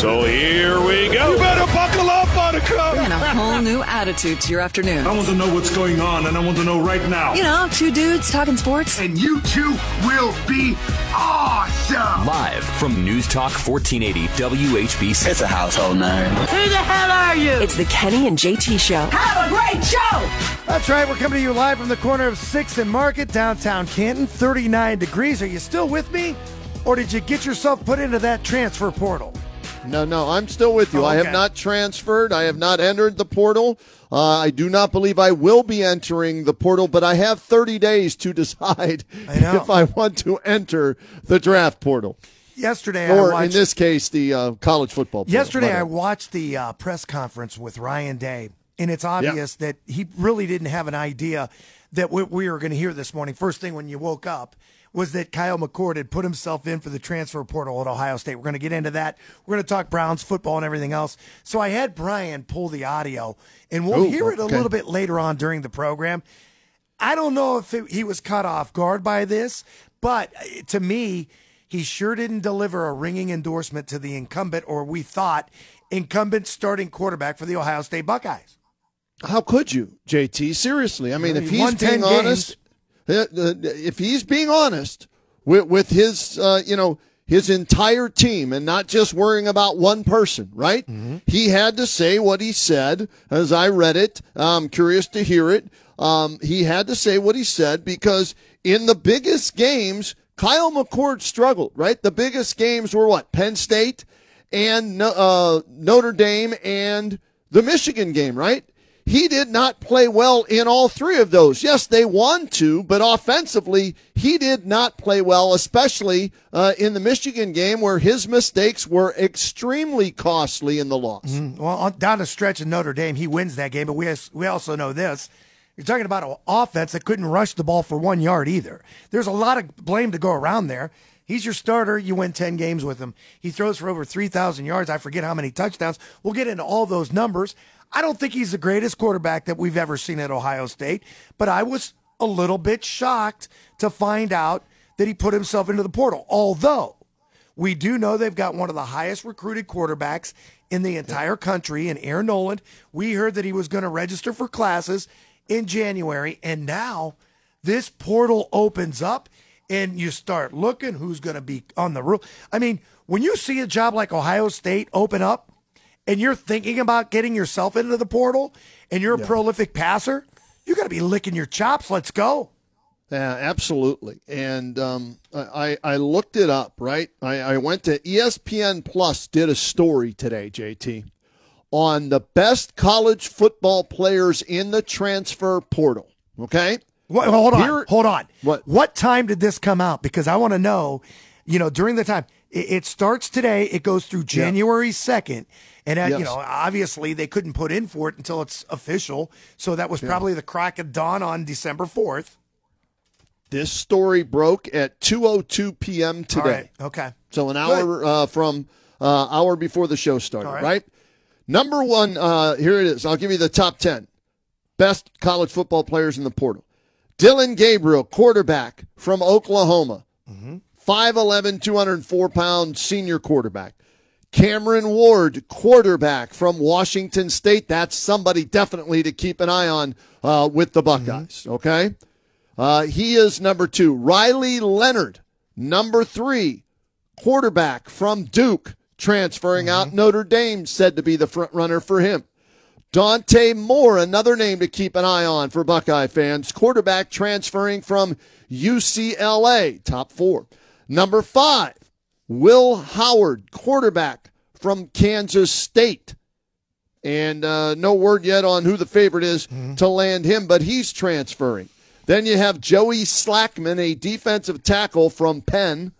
So here we go. You better buckle up, Buttercup. Bringing a whole new attitude to your afternoon. I want to know what's going on, and I want to know right now. You know, two dudes talking sports. And you two will be awesome. Live from News Talk 1480 WHBC. It's a household name. Who the hell are you? It's the Kenny and JT Show. Have a great show. That's right. We're coming to you live from the corner of 6th and Market, downtown Canton. 39 degrees. Are you still with me? Or did you get yourself put into that transfer portal? No, no, I'm still with you. Oh, I have not transferred. I have not entered the portal. Uh, I do not believe I will be entering the portal, but I have 30 days to decide I if I want to enter the draft portal. Yesterday, Or I watched, in this case, the uh, college football portal. Yesterday, I Whatever. watched the uh, press conference with Ryan Day, and it's obvious that he really didn't have an idea that what we were going to hear this morning. First thing when you woke up was that Kyle McCord had put himself in for the transfer portal at Ohio State. We're going to get into that. We're going to talk Browns football and everything else. So I had Brian pull the audio, and we'll Ooh, hear it a okay. little bit later on during the program. I don't know if it, he was caught off guard by this, but uh, to me, he sure didn't deliver a ringing endorsement to the incumbent, or we thought incumbent starting quarterback for the Ohio State Buckeyes. How could you, JT? Seriously, I mean, if he's 10 being honest, uh, uh, if he's being honest with, with his, uh, you know, his entire team and not just worrying about one person, right? He had to say what he said. As I read it, I'm curious to hear it. Um, he had to say what he said because in the biggest games, Kyle McCord struggled, right? The biggest games were what? Penn State and uh, Notre Dame and the Michigan game, right? He did not play well in all three of those. Yes, they won two, but offensively, he did not play well, especially uh, in the Michigan game where his mistakes were extremely costly in the loss. Well, on, down the stretch in Notre Dame, he wins that game, but we we also know this. You're talking about an offense that couldn't rush the ball for one yard either. There's a lot of blame to go around there. He's your starter. You win 10 games with him. He throws for over 3,000 yards. I forget how many touchdowns. We'll get into all those numbers. I don't think he's the greatest quarterback that we've ever seen at Ohio State, but I was a little bit shocked to find out that he put himself into the portal. Although we do know they've got one of the highest recruited quarterbacks in the entire country in Air Noland. We heard that he was going to register for classes in January, and now this portal opens up and you start looking who's going to be on the roof. I mean, when you see a job like Ohio State open up and you're thinking about getting yourself into the portal and you're a prolific passer, you got to be licking your chops. Let's go. Yeah, absolutely. And um, I, I looked it up, right? I, I went to ESPN Plus, did a story today, JT, on the best college football players in the transfer portal. Okay? What, hold on. Here- hold on. What? What time did this come out? Because I want to know, you know, during the time. It, it starts today. It goes through January 2nd. And, uh, you know, obviously they couldn't put in for it until it's official. So that was probably the crack of dawn on December 4th. This story broke at 2:02 p.m. today. All right. Okay. So an hour uh, from uh, hour before the show started, right. right. Number one, uh, here it is. I'll give you the top ten best college football players in the portal. Dillon Gabriel, quarterback from Oklahoma, 5'11", 204 pound senior quarterback. Cameron Ward, quarterback from Washington State. That's somebody definitely to keep an eye on uh, with the Buckeyes. Okay. Uh, he is number two. Riley Leonard, number three, quarterback from Duke, transferring out Notre Dame, said to be the front runner for him. Dante Moore, another name to keep an eye on for Buckeye fans, quarterback transferring from UCLA, top four. Number five, Will Howard, quarterback from Kansas State. And uh, no word yet on who the favorite is to land him, but he's transferring. Then you have Joey Slackman, a defensive tackle from Penn.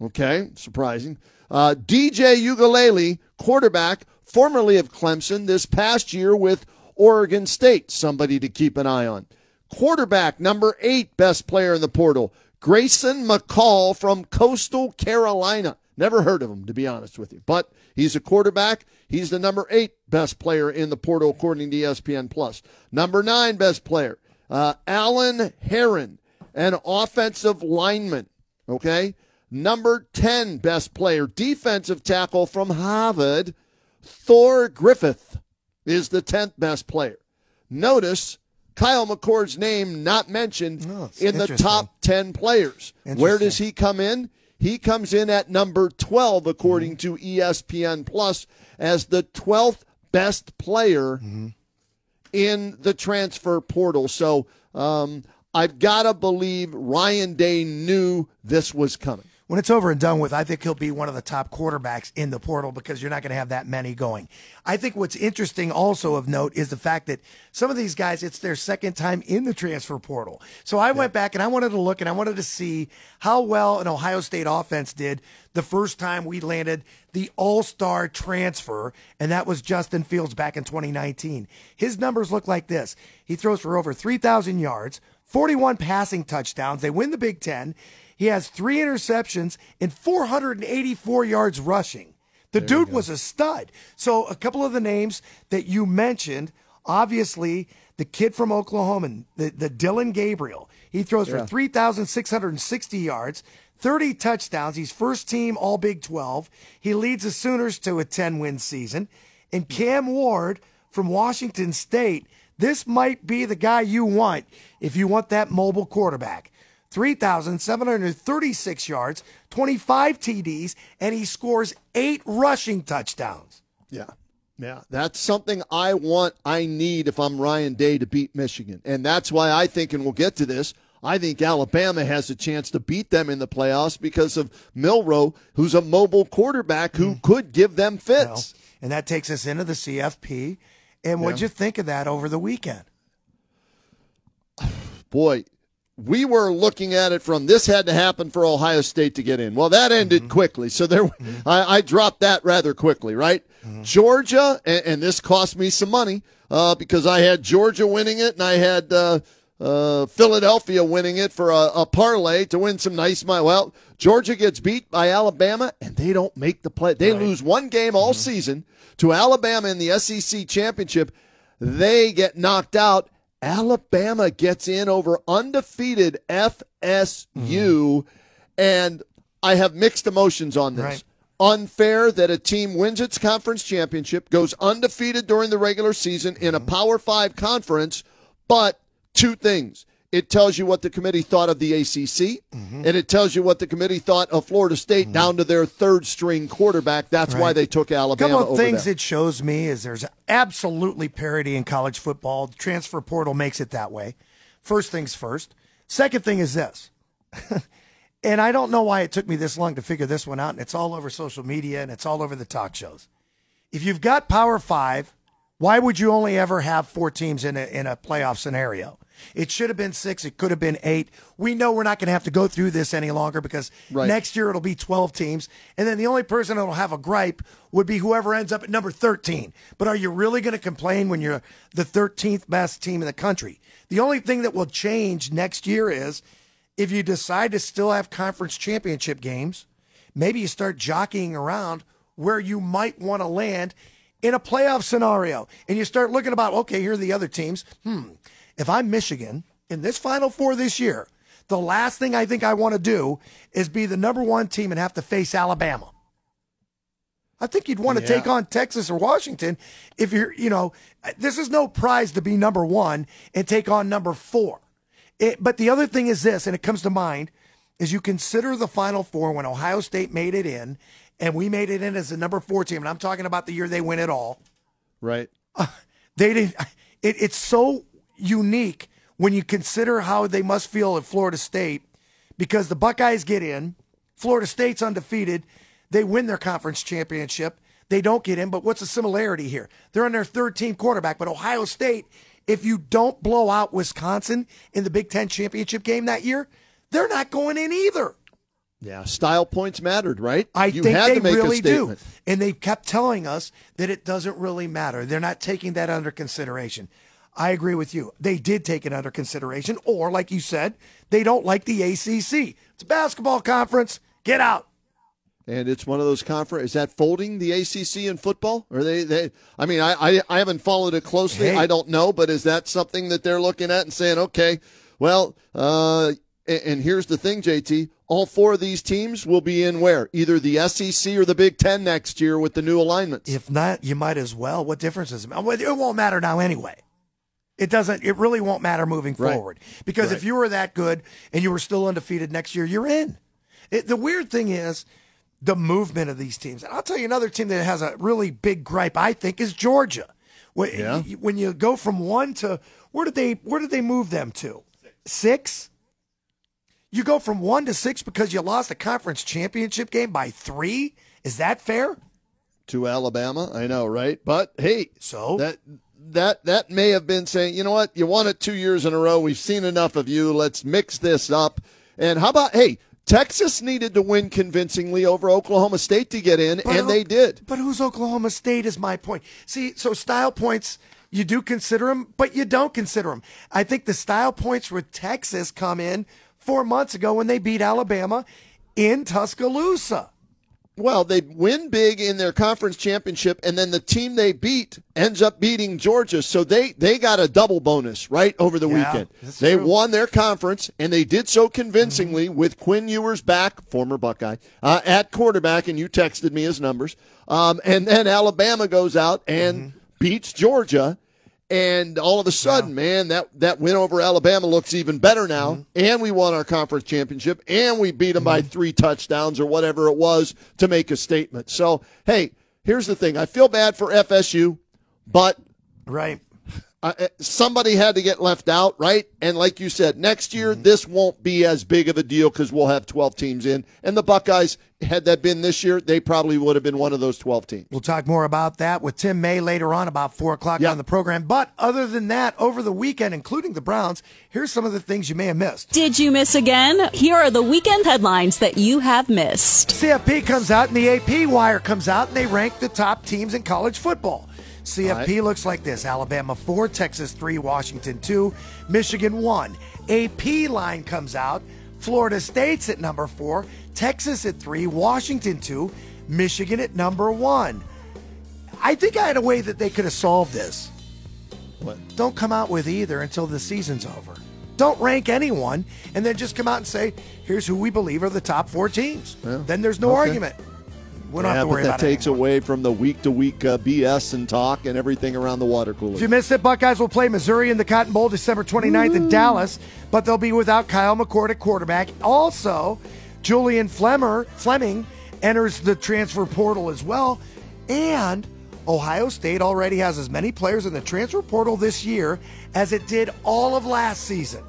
Okay, surprising. Uh, DJ Uiagalelei, quarterback, formerly of Clemson, this past year with Oregon State, somebody to keep an eye on. Quarterback, number eight best player in the portal, Grayson McCall from Coastal Carolina. Never heard of him, to be honest with you. But he's a quarterback. He's the number eight best player in the portal, according to ESPN Plus. Number nine best player, uh, Alan Heron, an offensive lineman. Okay. Number 10 best player, defensive tackle from Harvard, Thor Griffith is the 10th best player. Notice Kyle McCord's name not mentioned Oh, in the top 10 players. Where does he come in? He comes in at number 12 according to E ESPN Plus as the 12th best player in the transfer portal. So um, I've got to believe Ryan Day knew this was coming. When it's over and done with, I think he'll be one of the top quarterbacks in the portal because you're not going to have that many going. I think what's interesting also of note is the fact that some of these guys, it's their second time in the transfer portal. So I went back and I wanted to look and I wanted to see how well an Ohio State offense did the first time we landed the all star transfer, and that was Justin Fields back in 2019. His numbers look like this he throws for over 3,000 yards, 41 passing touchdowns. They win the Big Ten. He has three interceptions and 484 yards rushing. The dude was a stud. So, a couple of the names that you mentioned, obviously, the kid from Oklahoma, the, the Dillon Gabriel, he throws for 3,660 yards, 30 touchdowns. He's first team All Big 12. He leads the Sooners to a 10 win season. And Cam Ward from Washington State, this might be the guy you want if you want that mobile quarterback. 3,736 yards, 25 TDs, and he scores eight rushing touchdowns. Yeah. Yeah, that's something I want, I need if I'm Ryan Day to beat Michigan. And that's why I think, and we'll get to this, I think Alabama has a chance to beat them in the playoffs because of Milroe, who's a mobile quarterback who hmm. could give them fits. Well, and that takes us into the CFP. And what'd you think of that over the weekend? Boy, we were looking at it from this had to happen for Ohio State to get in. Well, that ended quickly, so there I, I dropped that rather quickly, right? Georgia, and, and this cost me some money uh, because I had Georgia winning it, and I had uh, uh, Philadelphia winning it for a, a parlay to win some nice money. Well, Georgia gets beat by Alabama, and they don't make the play. They lose one game all season to Alabama in the SEC championship. They get knocked out. Alabama gets in over undefeated FSU, and I have mixed emotions on this. Right. Unfair that a team wins its conference championship, goes undefeated during the regular season in a mm-hmm. Power Five conference, but two things. It tells you what the committee thought of the ACC, mm-hmm. and it tells you what the committee thought of Florida State mm-hmm. down to their third string quarterback. That's why they took Alabama. A couple of things them. it shows me is there's absolutely parity in college football. The transfer portal makes it that way. First things first. Second thing is this. and I don't know why it took me this long to figure this one out, and it's all over social media and it's all over the talk shows. If you've got Power Five, why would you only ever have four teams in a, in a playoff scenario? It should have been six. It could have been eight. We know we're not going to have to go through this any longer because Right. next year it'll be 12 teams. And then the only person that'll have a gripe would be whoever ends up at number 13. But are you really going to complain when you're the 13th best team in the country? The only thing that will change next year is if you decide to still have conference championship games, maybe you start jockeying around where you might want to land in a playoff scenario. And you start looking about, okay, here are the other teams. Hmm. If I'm Michigan in this Final Four this year, the last thing I think I want to do is be the number one team and have to face Alabama. I think you'd want to take on Texas or Washington if you're, you know, this is no prize to be number one and take on number four. It, but the other thing is this, and it comes to mind, is you consider the Final Four when Ohio State made it in, and we made it in as the number four team, and I'm talking about the year they win it all. right. They didn't. It, it's so unique when you consider how they must feel at Florida State because the Buckeyes get in, Florida State's undefeated, they win their conference championship, they don't get in. But what's the similarity here? They're on their third team quarterback, but Ohio State, if you don't blow out Wisconsin in the Big Ten championship game that year, they're not going in either. Yeah, style points mattered, right? I you think had they to make really a statement. do. And they kept telling us that it doesn't really matter. They're not taking that under consideration. I agree with you. They did take it under consideration, or like you said, they don't like the ACC. It's a basketball conference. Get out. And it's one of those conference. Is that folding the ACC in football? Or they? They? I mean, I, I I haven't followed it closely. Hey. I don't know, but is that something that they're looking at and saying, okay, well, uh, and, and here's the thing, JT. All four of these teams will be in where either the SEC or the Big Ten next year with the new alignments. If not, you might as well. What difference does it make? It won't matter now anyway. It doesn't. It really won't matter moving Right. forward because if you were that good and you were still undefeated next year, you're in. It, the weird thing is the movement of these teams. And I'll tell you another team that has a really big gripe. I think is Georgia. When, Yeah. when you go from one to where did they where did they move them to? Six. You go from one to six because you lost a conference championship game by three. Is that fair? to Alabama. I know, right? But hey, So? that that that may have been saying, you know what, you won it two years in a row. We've seen enough of you. Let's mix this up. And how about hey, Texas needed to win convincingly over Oklahoma State to get in, But and they did. But who's Oklahoma State is my point. See, so style points, you do consider them, but you don't consider them. I think the style points with Texas come in four months ago when they beat Alabama in Tuscaloosa. Well, they win big in their conference championship, and then the team they beat ends up beating Georgia. So they, they got a double bonus right over the Yeah, weekend. They true. won their conference, and they did so convincingly with Quinn Ewers back, former Buckeye, uh, at quarterback, and you texted me his numbers. Um, and then Alabama goes out and Mm-hmm. beats Georgia. And all of a sudden, man, that, that win over Alabama looks even better now. Mm-hmm. And we won our conference championship, and we beat them by three touchdowns or whatever it was to make a statement. So, hey, here's the thing: I feel bad for FSU, but Right. Uh, uh, somebody had to get left out, right? And like you said, next year Mm-hmm. this won't be as big of a deal because we'll have 12 teams in. And the Buckeyes, had that been this year, they probably would have been one of those 12 teams. We'll talk more about that with Tim May later on, about four o'clock Yeah. on the program. But other than that, over the weekend, including the Browns, here's some of the things you may have missed. Did you miss again? Here are the weekend headlines that you have missed. CFP comes out and the AP wire comes out and they rank the top teams in college football. CFP looks like this Alabama 4, Texas 3, Washington 2, Michigan 1. AP line comes out. Florida State's at number 4, Texas at 3, Washington 2, Michigan at number 1. I think I had a way that they could have solved this. What? Don't come out with either until the season's over. Don't rank anyone and then just come out and say, here's who we believe are the top four teams. then there's no okay. argument. We don't yeah, have to but worry that about takes away from the week to week uh, BS and talk and everything around the water cooler. If you missed it, Buckeyes will play Missouri in the Cotton Bowl December 29th in Dallas, but they'll be without Kyle McCord at quarterback. Also, Julian Flemmer, Fleming enters the transfer portal as well. And Ohio State already has as many players in the transfer portal this year as it did all of last season.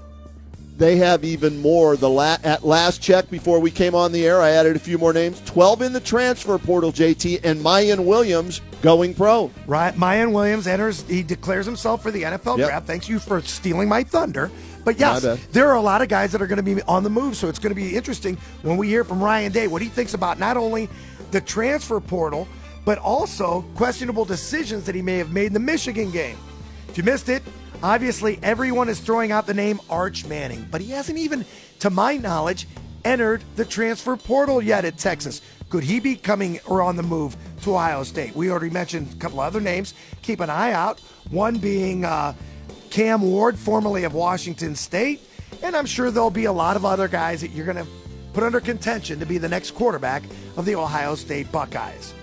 They have even more. The la- at last check before we came on the air, I added a few more names. Twelve in the transfer portal, JT, and Miyan Williams going pro. Right, Miyan Williams enters. He declares himself for the NFL Yep. draft. Thanks you for stealing my thunder. But yes, there are a lot of guys that are going to be on the move. So it's going to be interesting when we hear from Ryan Day what he thinks about not only the transfer portal, but also questionable decisions that he may have made in the Michigan game. If you missed it, obviously everyone is throwing out the name Arch Manning, but he hasn't even, to my knowledge, entered the transfer portal yet at Texas. Could he be coming or on the move to Ohio State? We already mentioned a couple other names. Keep an eye out. One being uh, Cam Ward, formerly of Washington State. And I'm sure there'll be a lot of other guys that you're going to put under contention to be the next quarterback of the Ohio State Buckeyes.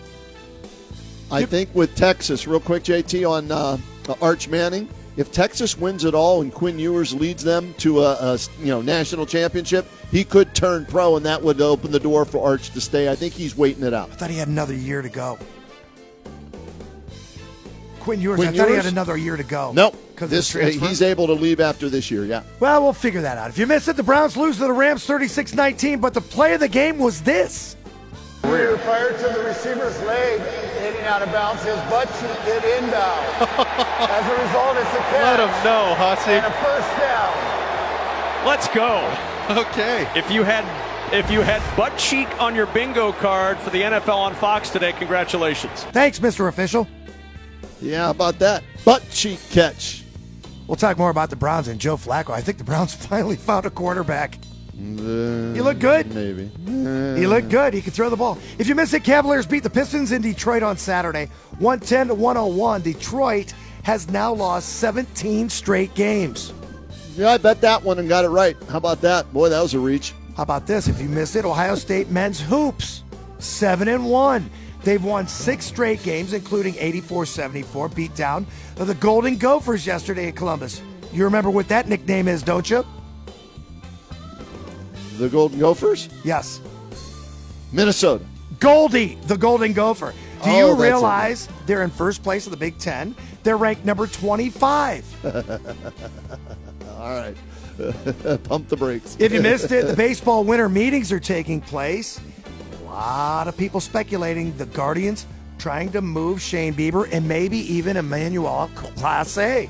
I think with Texas, real quick, JT, on uh, Arch Manning. If Texas wins it all and Quinn Ewers leads them to a, a you know national championship, he could turn pro, and that would open the door for Arch to stay. I think he's waiting it out. I thought he had another year to go. Quinn Ewers, Quinn I thought he had another year to go. Nope, because this uh, he's able to leave after this year. Yeah. Well, we'll figure that out. If you missed it, the Browns lose to the Rams 36 19, but the play of the game was this. Prior to the receiver's leg hitting out of bounds, his butt cheek hit inbound. As a result, it's a catch. Let him know, Hussey. And a first down. Let's go. Okay. If you had If you had butt cheek on your bingo card for the NFL on Fox today, congratulations. Thanks, Mr. Official. Yeah, about that? Butt cheek catch. We'll talk more about the Browns and Joe Flacco. I think the Browns finally found a quarterback. Uh, He looked good. Maybe. He looked good. He could throw the ball. If you miss it, Cavaliers beat the Pistons in Detroit on Saturday, 110 to 101. Detroit has now lost 17 straight games. Yeah, I bet that one and got it right. How about that? Boy, that was a reach. How about this? If you missed it, Ohio State men's hoops, 7 and 1. They've won six straight games, including 84 74 beatdown of the Golden Gophers yesterday in Columbus. You remember what that nickname is, don't you? The Golden Gophers? Yes. Minnesota. Goldie, the Golden Gopher. Do Oh, you realize they're in first place of the Big Ten? They're ranked number 25. All right. Pump the brakes. If you missed it, the baseball winter meetings are taking place. A lot of people speculating the Guardians trying to move Shane Bieber and maybe even Emmanuel Clase.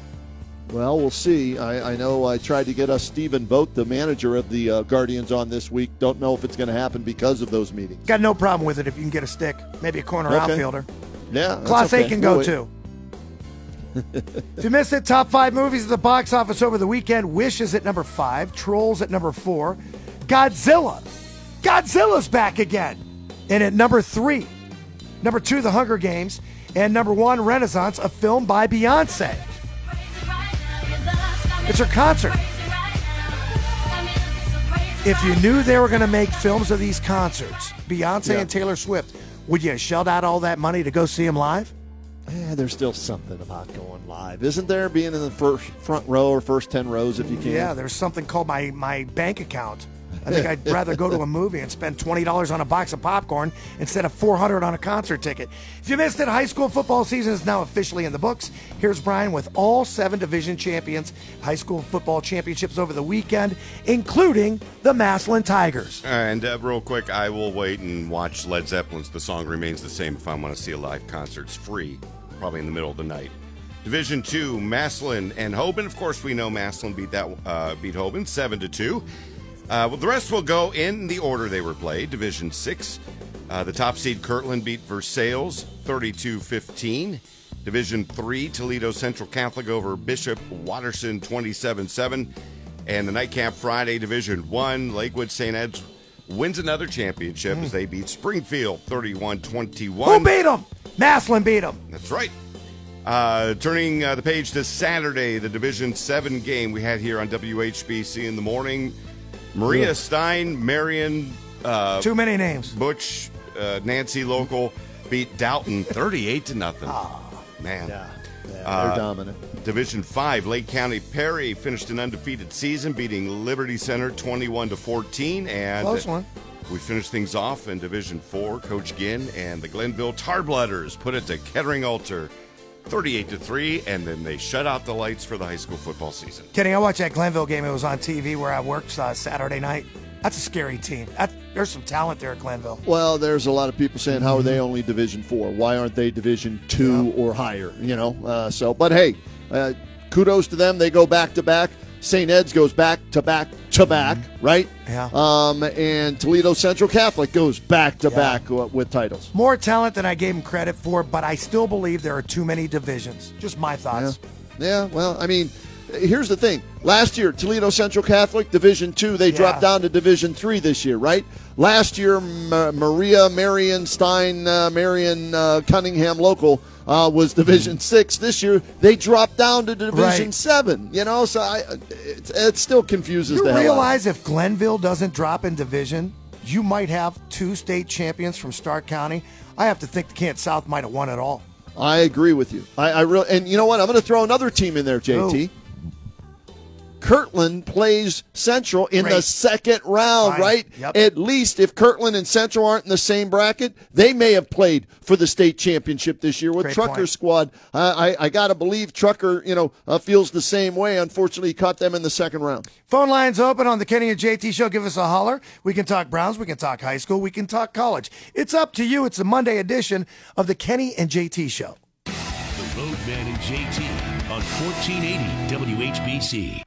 Well, we'll see. I, I know I tried to get us Stephen Vogt, the manager of the uh, Guardians, on this week. Don't know if it's going to happen because of those meetings. Got no problem with it if you can get a stick, maybe a corner Okay. outfielder. Yeah, Class okay. A can We'll go too. if you missed it, top five movies at the box office over the weekend. Wish is at number five. Trolls at number four. Godzilla. Godzilla's back again. And at number three. Number two, The Hunger Games. And number one, Renaissance, a film by Beyonce. It's her concert. If you knew they were going to make films of these concerts, Beyonce Yeah. and Taylor Swift, would you have shelled out all that money to go see them live? Eh, there's still something about going live, isn't there? Being in the first front row or first ten rows if you can. Yeah, there's something called my, my bank account. I think I'd rather go to a movie and spend twenty dollars on a box of popcorn instead of four hundred on a concert ticket. If you missed it, high school football season is now officially in the books. Here's Brian with all seven division champions, high school football championships over the weekend, including the Massillon Tigers. And uh, real quick, I will wait and watch Led Zeppelin's "The Song Remains the Same" if I want to see a live concert. It's free, probably in the middle of the night. Division two, Massillon and Hoban. Of course, we know Massillon beat that uh, beat Hoban seven to two. Uh, well, the rest will go in the order they were played. Division six, uh, the top seed Kirtland beat Versailles 32-15. Division three, Toledo Central Catholic over Bishop Watterson 27-7. And the nightcap Friday, Division One, Lakewood St. Ed's wins another championship as they beat Springfield 31-21. Who beat them? Massillon beat them. That's right. Uh, turning uh, the page to Saturday, the Division Seven game we had here on WHBC in the morning. Maria yeah. Stein, Marion. Uh, Too many names. Butch, uh, Nancy Local beat Dalton 38 to nothing. Oh, man. Yeah. Yeah, they're uh, dominant. Division Five, Lake County Perry finished an undefeated season, beating Liberty Center twenty-one to fourteen, and close one. We finished things off in Division Four. Coach Ginn and the Glenville Tarblooders put it to Kettering Alter 38 to 3 and then they shut out the lights for the high school football season. Kenny i watched that glenville game. It was on tv where i worked uh, saturday night. That's a scary team. That, there's some talent there at glenville. Well there's a lot of people saying how are they only division four? Why aren't they division two yeah. or higher you know? Uh, so but hey uh, kudos to them. They go back to back. St ed's goes back to back to back, right? Yeah. Um, and Toledo Central Catholic goes back to back uh, with titles. More talent than I gave him credit for, but I still believe there are too many divisions. Just my thoughts. Yeah. Well, I mean, here's the thing. Last year, Toledo Central Catholic Division Two, they Yeah. dropped down to Division Three this year, right? Last year, Ma- Maria Marion Stein, uh, Marion uh, Cunningham local uh, was Division Six. This year, they dropped down to Division Right. Seven. You know, so I, it, it still confuses You the hell out realize if Glenville doesn't drop in division, you might have two state champions from Stark County. I have to think the Kent South might have won it all. I agree with you. I, I really, and you know what? I'm going to throw another team in there, JT. Kirtland plays Central in the second round, Fine. right? Yep. At least if Kirtland and Central aren't in the same bracket, they may have played for the state championship this year with Great Trucker point. squad. I, I, I got to believe Trucker, you know, uh, feels the same way. Unfortunately, he caught them in the second round. Phone lines open on the Kenny and JT show. Give us a holler. We can talk Browns. We can talk high school. We can talk college. It's up to you. It's the Monday edition of the Kenny and JT show. The Roadman and JT on 1480 WHBC.